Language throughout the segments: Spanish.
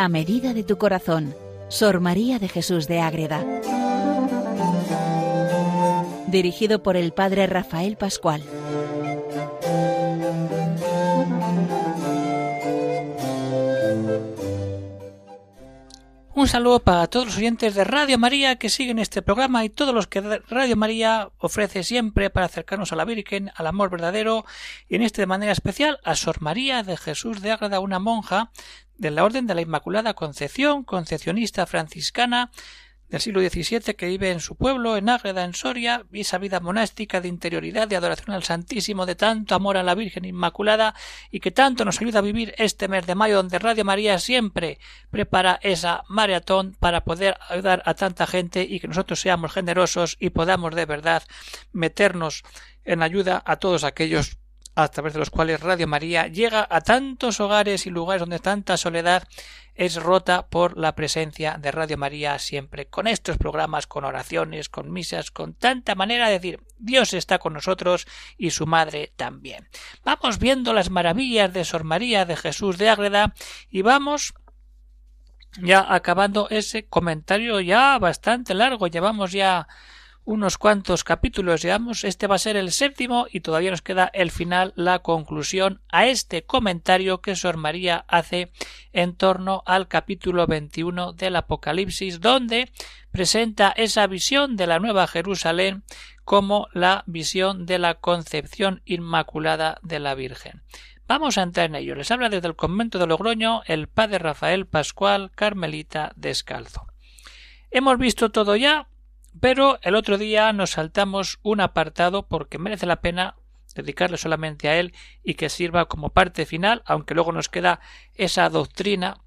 A medida de tu corazón, Sor María de Jesús de Ágreda. Dirigido por el Padre Rafael Pascual. Un saludo para todos los oyentes de Radio María que siguen este programa y todos los que Radio María ofrece siempre para acercarnos a la Virgen, al amor verdadero y en este de manera especial a Sor María de Jesús de Ágreda, una monja de la Orden de la Inmaculada Concepción, concepcionista franciscana del siglo XVII que vive en su pueblo, en Ágreda, en Soria, y esa vida monástica de interioridad, de adoración al Santísimo, de tanto amor a la Virgen Inmaculada y que tanto nos ayuda a vivir este mes de mayo donde Radio María siempre prepara esa maratón para poder ayudar a tanta gente y que nosotros seamos generosos y podamos de verdad meternos en ayuda a todos aquellos a través de los cuales Radio María llega a tantos hogares y lugares donde tanta soledad es rota por la presencia de Radio María siempre con estos programas, con oraciones, con misas, con tanta manera de decir Dios está con nosotros y su madre también. Vamos viendo las maravillas de Sor María de Jesús de Ágreda y vamos ya acabando ese comentario ya bastante largo, llevamos ya unos cuantos capítulos llevamos. Este va a ser el séptimo y todavía nos queda el final, la conclusión a este comentario que Sor María hace en torno al capítulo 21 del Apocalipsis, donde presenta esa visión de la Nueva Jerusalén como la visión de la concepción inmaculada de la Virgen. Vamos a entrar en ello. Les habla desde el convento de Logroño el padre Rafael Pascual Carmelita Descalzo. Hemos visto todo ya, pero el otro día nos saltamos un apartado porque merece la pena dedicarle solamente a él y que sirva como parte final, aunque luego nos queda esa doctrina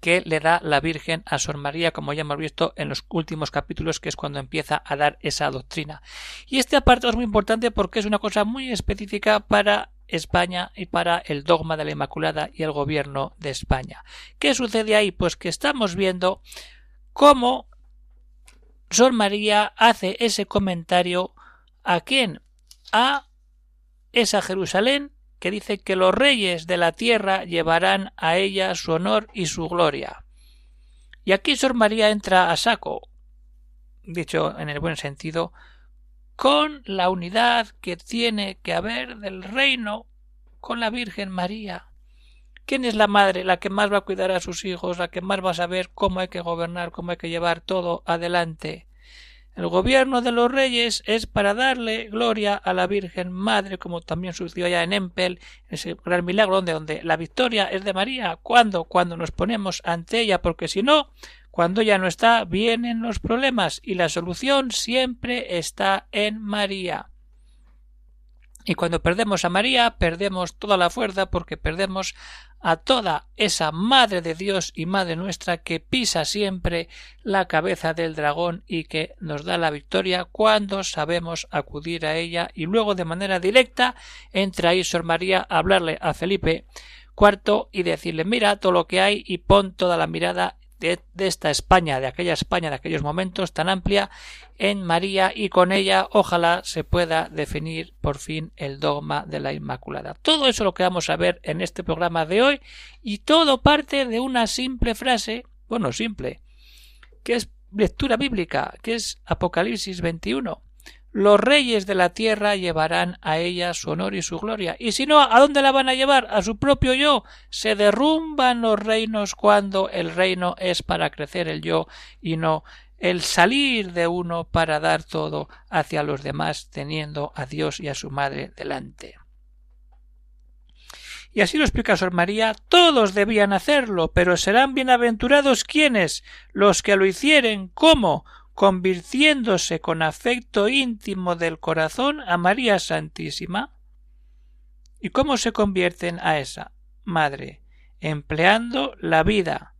que le da la Virgen a Sor María, como ya hemos visto en los últimos capítulos, que es cuando empieza a dar esa doctrina. Y este apartado es muy importante porque es una cosa muy específica para España y para el dogma de la Inmaculada y el gobierno de España. ¿Qué sucede ahí? Pues que estamos viendo cómo Sor María hace ese comentario a quién? A esa Jerusalén que dice que los reyes de la tierra llevarán a ella su honor y su gloria. Y aquí Sor María entra a saco, dicho en el buen sentido, con la unidad que tiene que haber del reino con la Virgen María. ¿Quién es la madre, la que más va a cuidar a sus hijos, la que más va a saber cómo hay que gobernar, cómo hay que llevar todo adelante? El gobierno de los reyes es para darle gloria a la Virgen Madre, como también sucedió ya en Empel, ese gran milagro donde, donde la victoria es de María. ¿Cuándo? Cuando nos ponemos ante ella, porque si no, cuando ella no está, vienen los problemas y la solución siempre está en María. Y cuando perdemos a María, perdemos toda la fuerza porque perdemos a toda esa Madre de Dios y Madre nuestra que pisa siempre la cabeza del dragón y que nos da la victoria cuando sabemos acudir a ella y luego de manera directa entra ahí Sor María a hablarle a Felipe IV y decirle mira todo lo que hay y pon toda la mirada de, esta España, de aquella España de aquellos momentos tan amplia, en María y con ella ojalá se pueda definir por fin el dogma de la Inmaculada. Todo eso lo que vamos a ver en este programa de hoy y todo parte de una simple frase, bueno, simple, que es lectura bíblica, que es Apocalipsis 21 los reyes de la tierra llevarán a ella su honor y su gloria. Y si no, ¿a dónde la van a llevar? A su propio yo. Se derrumban los reinos cuando el reino es para crecer el yo y no el salir de uno para dar todo hacia los demás teniendo a Dios y a su madre delante. Y así lo explica Sor María, todos debían hacerlo, pero serán bienaventurados quienes, los que lo hicieren, ¿cómo? Convirtiéndose con afecto íntimo del corazón a María Santísima? ¿Y cómo se convierten a esa madre? Empleando la vida,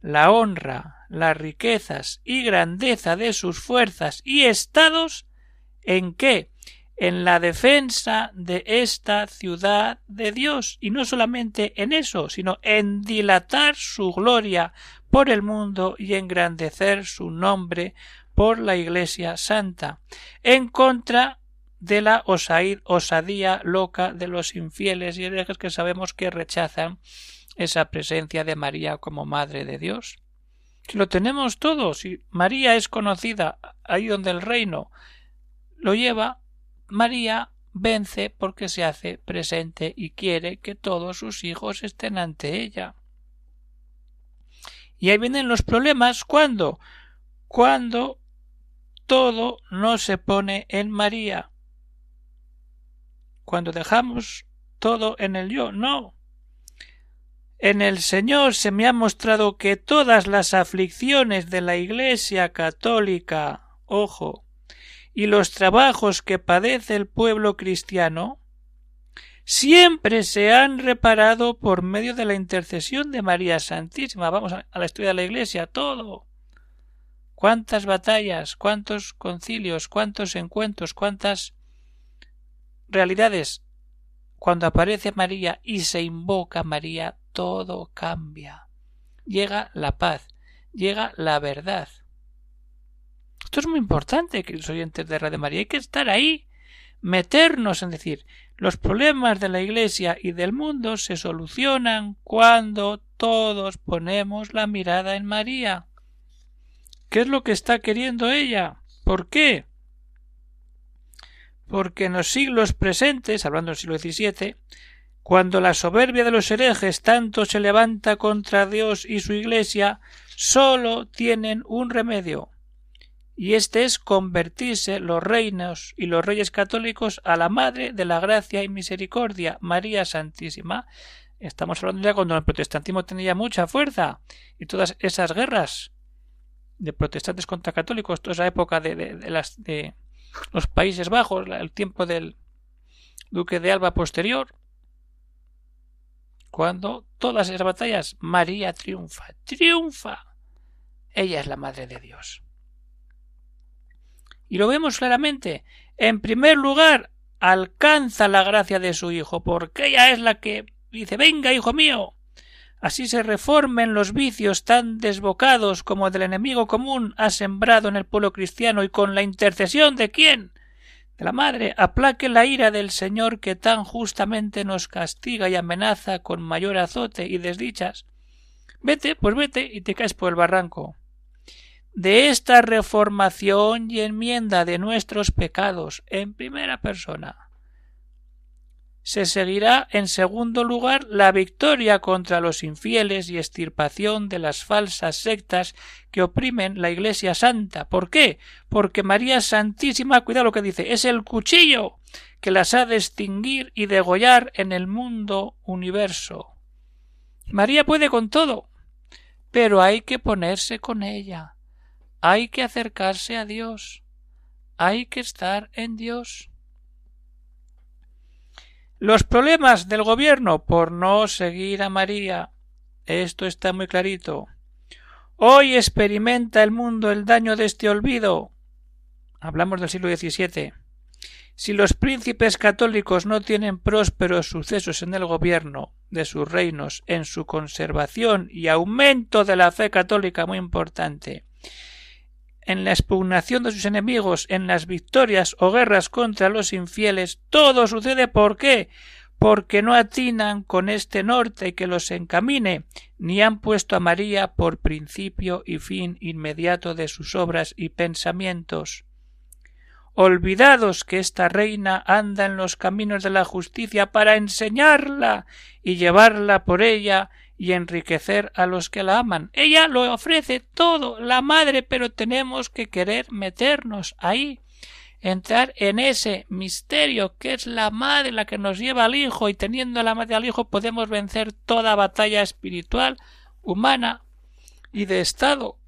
la honra, las riquezas y grandeza de sus fuerzas y estados en qué? En la defensa de esta ciudad de Dios, y no solamente en eso, sino en dilatar su gloria por el mundo y engrandecer su nombre por la Iglesia Santa, en contra de la osadía loca de los infieles y herejes que sabemos que rechazan esa presencia de María como Madre de Dios? Si lo tenemos todos, si María es conocida ahí donde el reino lo lleva, María vence porque se hace presente y quiere que todos sus hijos estén ante ella. Y ahí vienen los problemas cuando cuando todo no se pone en María. Cuando dejamos todo en el yo, no. En el Señor se me ha mostrado que todas las aflicciones de la Iglesia católica, ojo, y los trabajos que padece el pueblo cristiano, siempre se han reparado por medio de la intercesión de María Santísima. Vamos a la historia de la Iglesia, todo. Cuántas batallas, cuántos concilios, cuántos encuentros, cuántas realidades. Cuando aparece María y se invoca María, todo cambia. Llega la paz, llega la verdad. Esto es muy importante, queridos oyentes de Radio María. Hay que estar ahí, meternos en decir, los problemas de la Iglesia y del mundo se solucionan cuando todos ponemos la mirada en María. ¿Qué es lo que está queriendo ella? ¿Por qué? Porque en los siglos presentes, hablando del siglo XVII, cuando la soberbia de los herejes tanto se levanta contra Dios y su Iglesia, sólo tienen un remedio, y este es convertirse los reinos y los reyes católicos a la Madre de la Gracia y Misericordia, María Santísima. Estamos hablando ya cuando el protestantismo tenía mucha fuerza y todas esas guerras de protestantes contra católicos, toda esa época de, de, las, de los Países Bajos, el tiempo del duque de Alba posterior, cuando todas esas batallas María triunfa, triunfa. Ella es la Madre de Dios. Y lo vemos claramente. En primer lugar, alcanza la gracia de su Hijo, porque ella es la que dice Venga, hijo mío. Así se reformen los vicios tan desbocados como del enemigo común ha sembrado en el pueblo cristiano y con la intercesión de quién? de la madre, aplaque la ira del Señor que tan justamente nos castiga y amenaza con mayor azote y desdichas. Vete, pues vete y te caes por el barranco. De esta reformación y enmienda de nuestros pecados en primera persona se seguirá en segundo lugar la victoria contra los infieles y extirpación de las falsas sectas que oprimen la Iglesia Santa. ¿Por qué? Porque María Santísima, cuidado lo que dice, es el cuchillo que las ha de extinguir y degollar en el mundo universo. María puede con todo, pero hay que ponerse con ella, hay que acercarse a Dios, hay que estar en Dios. Los problemas del gobierno por no seguir a María. Esto está muy clarito. Hoy experimenta el mundo el daño de este olvido. Hablamos del siglo XVII. Si los príncipes católicos no tienen prósperos sucesos en el gobierno de sus reinos, en su conservación y aumento de la fe católica muy importante, en la expugnación de sus enemigos, en las victorias o guerras contra los infieles, todo sucede ¿por qué? porque no atinan con este norte que los encamine, ni han puesto a María por principio y fin inmediato de sus obras y pensamientos. Olvidados que esta reina anda en los caminos de la justicia para enseñarla y llevarla por ella y enriquecer a los que la aman. Ella lo ofrece todo, la madre, pero tenemos que querer meternos ahí, entrar en ese misterio que es la madre la que nos lleva al hijo y teniendo a la madre al hijo podemos vencer toda batalla espiritual, humana y de estado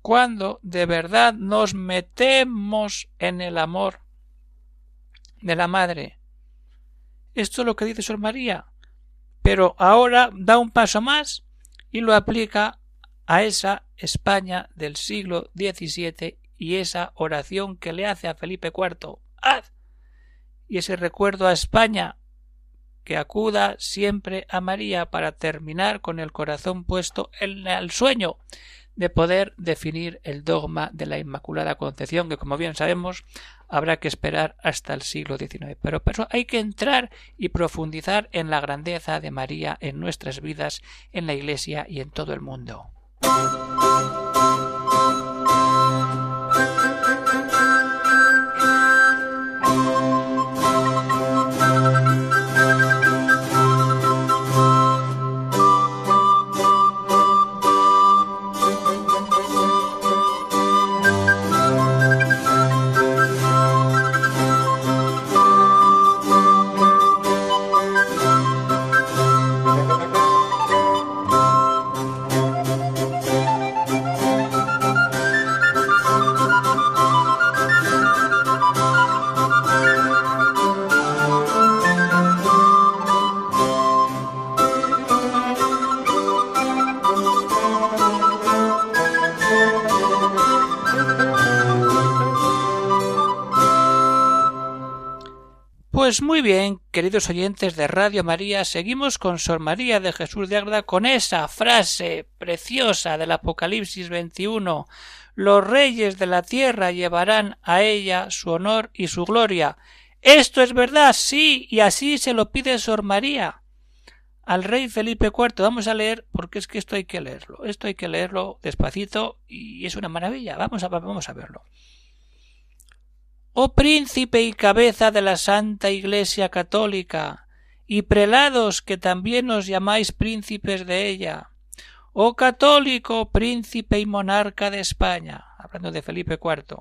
cuando de verdad nos metemos en el amor de la madre. Esto es lo que dice Sor María pero ahora da un paso más y lo aplica a esa España del siglo XVII y esa oración que le hace a Felipe IV. ¡Haz! Y ese recuerdo a España que acuda siempre a María para terminar con el corazón puesto en el sueño de poder definir el dogma de la Inmaculada Concepción, que como bien sabemos habrá que esperar hasta el siglo XIX. Pero, hay que entrar y profundizar en la grandeza de María en nuestras vidas, en la Iglesia y en todo el mundo. Bien, queridos oyentes de Radio María, seguimos con Sor María de Jesús de Ágreda con esa frase preciosa del Apocalipsis 21. Los reyes de la tierra llevarán a ella su honor y su gloria. Esto es verdad, sí, y así se lo pide Sor María al rey Felipe IV. Vamos a leer, porque es que esto hay que leerlo. Esto hay que leerlo despacito y es una maravilla. Vamos a verlo. Oh príncipe y cabeza de la Santa Iglesia católica, y prelados que también os llamáis príncipes de ella, oh católico, príncipe y monarca de España, hablando de Felipe IV,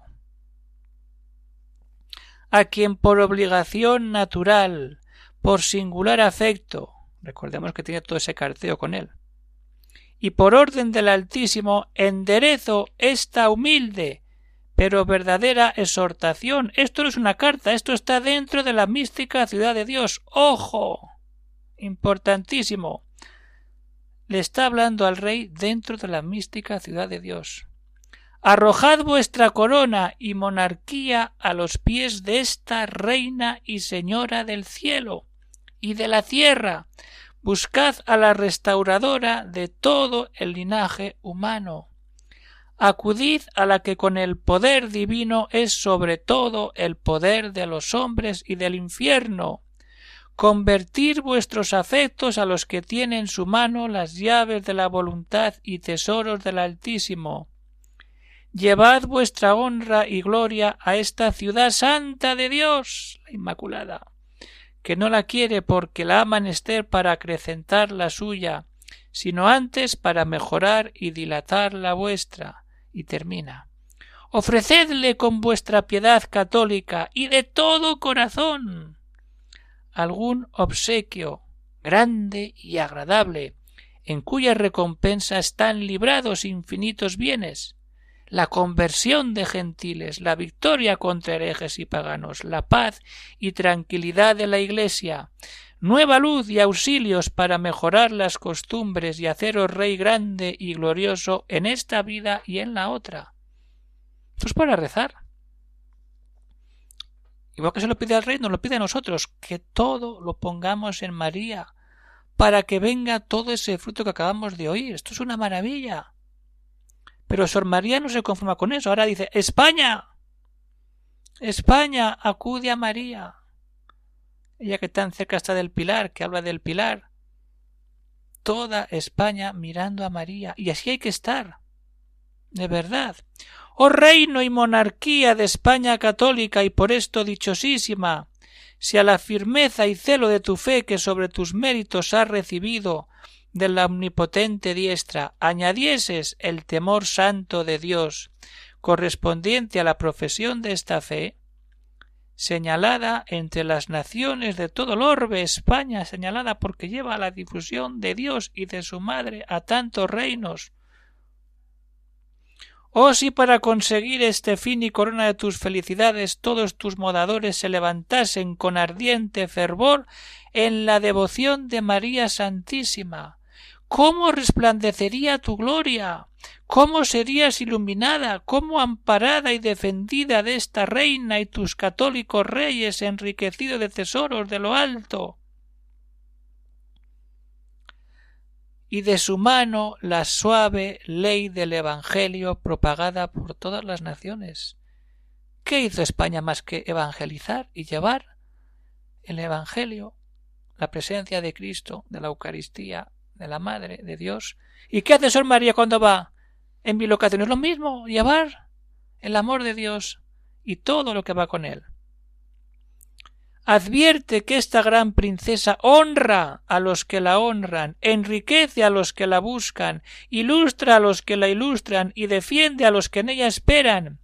a quien por obligación natural, por singular afecto, recordemos que tiene todo ese carteo con él, y por orden del Altísimo enderezo esta humilde pero verdadera exhortación. Esto no es una carta, esto está dentro de la mística ciudad de Dios. ¡Ojo! Importantísimo. Le está hablando al rey dentro de la mística ciudad de Dios. Arrojad vuestra corona y monarquía a los pies de esta reina y señora del cielo y de la tierra. Buscad a la restauradora de todo el linaje humano Acudid a la que con el poder divino es sobre todo el poder de los hombres y del infierno. Convertir vuestros afectos a los que tienen en su mano las llaves de la voluntad y tesoros del Altísimo. Llevad vuestra honra y gloria a esta ciudad santa de Dios, la Inmaculada, que no la quiere porque la ha menester para acrecentar la suya, sino antes para mejorar y dilatar la vuestra termina. Ofrecedle con vuestra piedad católica y de todo corazón algún obsequio grande y agradable, en cuya recompensa están librados infinitos bienes, la conversión de gentiles, la victoria contra herejes y paganos, la paz y tranquilidad de la Iglesia, nueva luz y auxilios para mejorar las costumbres y haceros rey grande y glorioso en esta vida y en la otra. Pues para rezar. Igual que se lo pide al rey, nos lo pide a nosotros, que todo lo pongamos en María, para que venga todo ese fruto que acabamos de oír. Esto es una maravilla. Pero Sor María no se conforma con eso. Ahora dice España. España, acude a María ella que tan cerca está del pilar, que habla del pilar. Toda España mirando a María, y así hay que estar. De verdad. Oh reino y monarquía de España católica y por esto dichosísima, si a la firmeza y celo de tu fe que sobre tus méritos has recibido de la omnipotente diestra añadieses el temor santo de Dios correspondiente a la profesión de esta fe, señalada entre las naciones de todo el orbe España, señalada porque lleva la difusión de Dios y de su madre a tantos reinos. Oh si para conseguir este fin y corona de tus felicidades todos tus modadores se levantasen con ardiente fervor en la devoción de María Santísima. ¿Cómo resplandecería tu gloria? ¿Cómo serías iluminada, cómo amparada y defendida de esta reina y tus católicos reyes enriquecidos de tesoros de lo alto? y de su mano la suave ley del Evangelio propagada por todas las naciones. ¿Qué hizo España más que evangelizar y llevar el Evangelio, la presencia de Cristo, de la Eucaristía, de la Madre de Dios? ¿Y qué hace Sor María cuando va en bilocación? Es lo mismo, llevar el amor de Dios y todo lo que va con él advierte que esta gran princesa honra a los que la honran, enriquece a los que la buscan, ilustra a los que la ilustran y defiende a los que en ella esperan.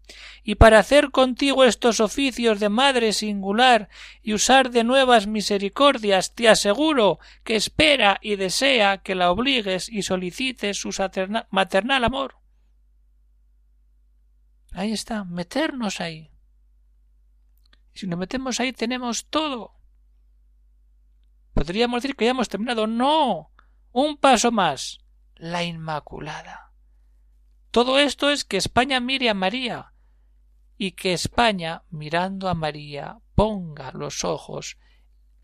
Y para hacer contigo estos oficios de madre singular y usar de nuevas misericordias, te aseguro que espera y desea que la obligues y solicites su maternal amor. Ahí está, meternos ahí si nos metemos ahí tenemos todo. Podríamos decir que ya hemos terminado. No. Un paso más. La Inmaculada. Todo esto es que España mire a María y que España, mirando a María, ponga los ojos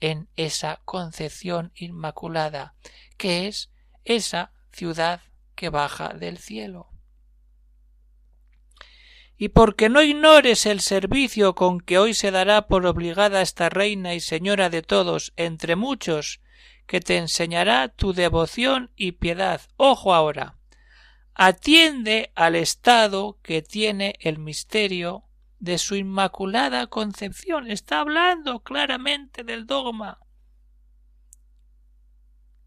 en esa concepción inmaculada, que es esa ciudad que baja del cielo y porque no ignores el servicio con que hoy se dará por obligada esta reina y señora de todos entre muchos, que te enseñará tu devoción y piedad. Ojo ahora. Atiende al estado que tiene el misterio de su inmaculada concepción. Está hablando claramente del dogma.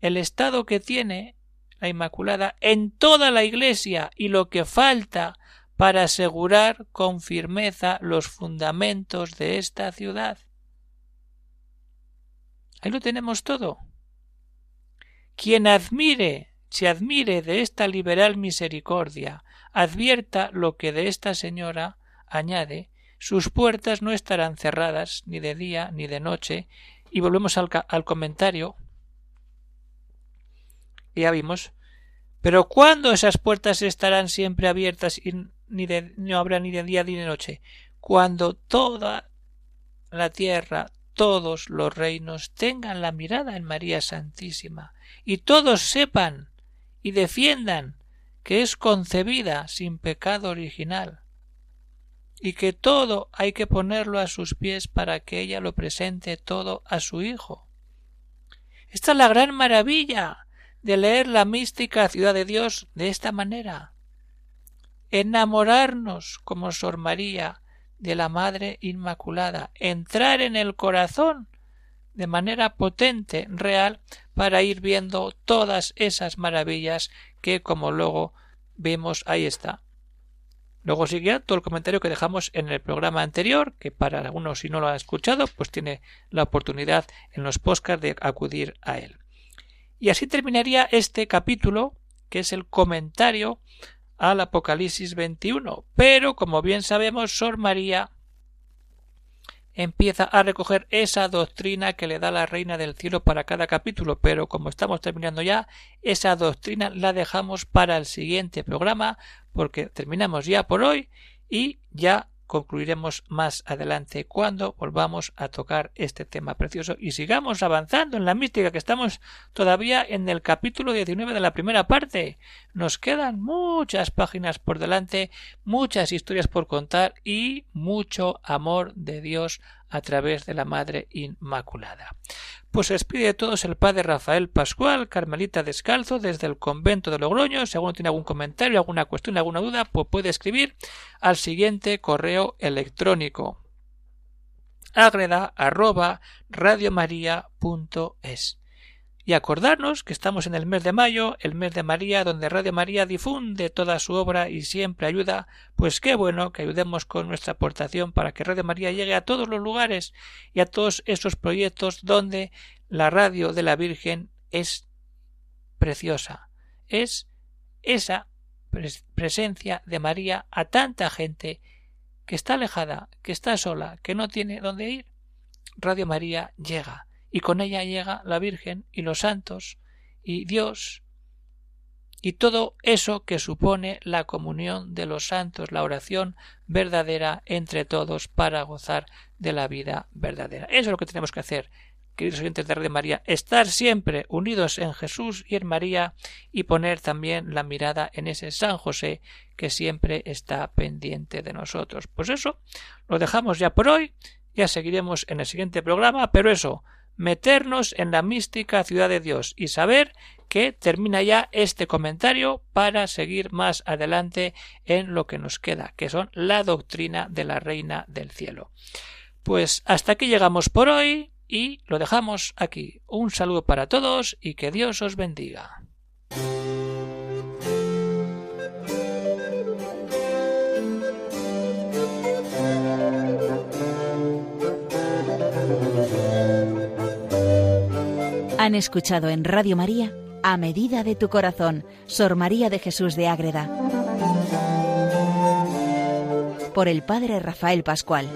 El estado que tiene la Inmaculada en toda la Iglesia y lo que falta para asegurar con firmeza los fundamentos de esta ciudad. Ahí lo tenemos todo. Quien admire, se admire de esta liberal misericordia, advierta lo que de esta señora añade, sus puertas no estarán cerradas ni de día ni de noche, y volvemos al, comentario. Ya vimos. Pero ¿cuándo esas puertas estarán siempre abiertas y ni de, no habrá ni de día ni de noche, cuando toda la tierra, todos los reinos tengan la mirada en María Santísima, y todos sepan y defiendan que es concebida sin pecado original, y que todo hay que ponerlo a sus pies para que ella lo presente todo a su Hijo. Esta es la gran maravilla de leer la mística ciudad de Dios de esta manera enamorarnos como Sor María de la Madre Inmaculada, entrar en el corazón de manera potente, real, para ir viendo todas esas maravillas que, como luego vemos, ahí está. Luego sigue todo el comentario que dejamos en el programa anterior, que para algunos si no lo ha escuchado, pues tiene la oportunidad en los podcasts de acudir a él. Y así terminaría este capítulo, que es el comentario al Apocalipsis 21. Pero, como bien sabemos, Sor María empieza a recoger esa doctrina que le da la Reina del Cielo para cada capítulo, pero como estamos terminando ya, esa doctrina la dejamos para el siguiente programa, porque terminamos ya por hoy y ya concluiremos más adelante cuando volvamos a tocar este tema precioso y sigamos avanzando en la mística que estamos todavía en el capítulo 19 de la primera parte. Nos quedan muchas páginas por delante, muchas historias por contar y mucho amor de Dios a través de la Madre Inmaculada. Pues se despide de todos el padre Rafael Pascual, Carmelita Descalzo, desde el convento de Logroño. Si alguno tiene algún comentario, alguna cuestión, alguna duda, pues puede escribir al siguiente correo electrónico agreda y acordarnos que estamos en el mes de mayo, el mes de María, donde Radio María difunde toda su obra y siempre ayuda, pues qué bueno que ayudemos con nuestra aportación para que Radio María llegue a todos los lugares y a todos esos proyectos donde la radio de la Virgen es preciosa, es esa presencia de María a tanta gente que está alejada, que está sola, que no tiene dónde ir. Radio María llega y con ella llega la Virgen y los santos y Dios y todo eso que supone la comunión de los santos, la oración verdadera entre todos para gozar de la vida verdadera. Eso es lo que tenemos que hacer. queridos oyentes de Radio María, estar siempre unidos en Jesús y en María y poner también la mirada en ese San José que siempre está pendiente de nosotros. Pues eso, lo dejamos ya por hoy, ya seguiremos en el siguiente programa, pero eso, meternos en la mística ciudad de Dios y saber que termina ya este comentario para seguir más adelante en lo que nos queda, que son la doctrina de la Reina del Cielo. Pues hasta aquí llegamos por hoy y lo dejamos aquí. Un saludo para todos y que Dios os bendiga. Han escuchado en Radio María A Medida de tu Corazón, Sor María de Jesús de Ágreda. Por el Padre Rafael Pascual.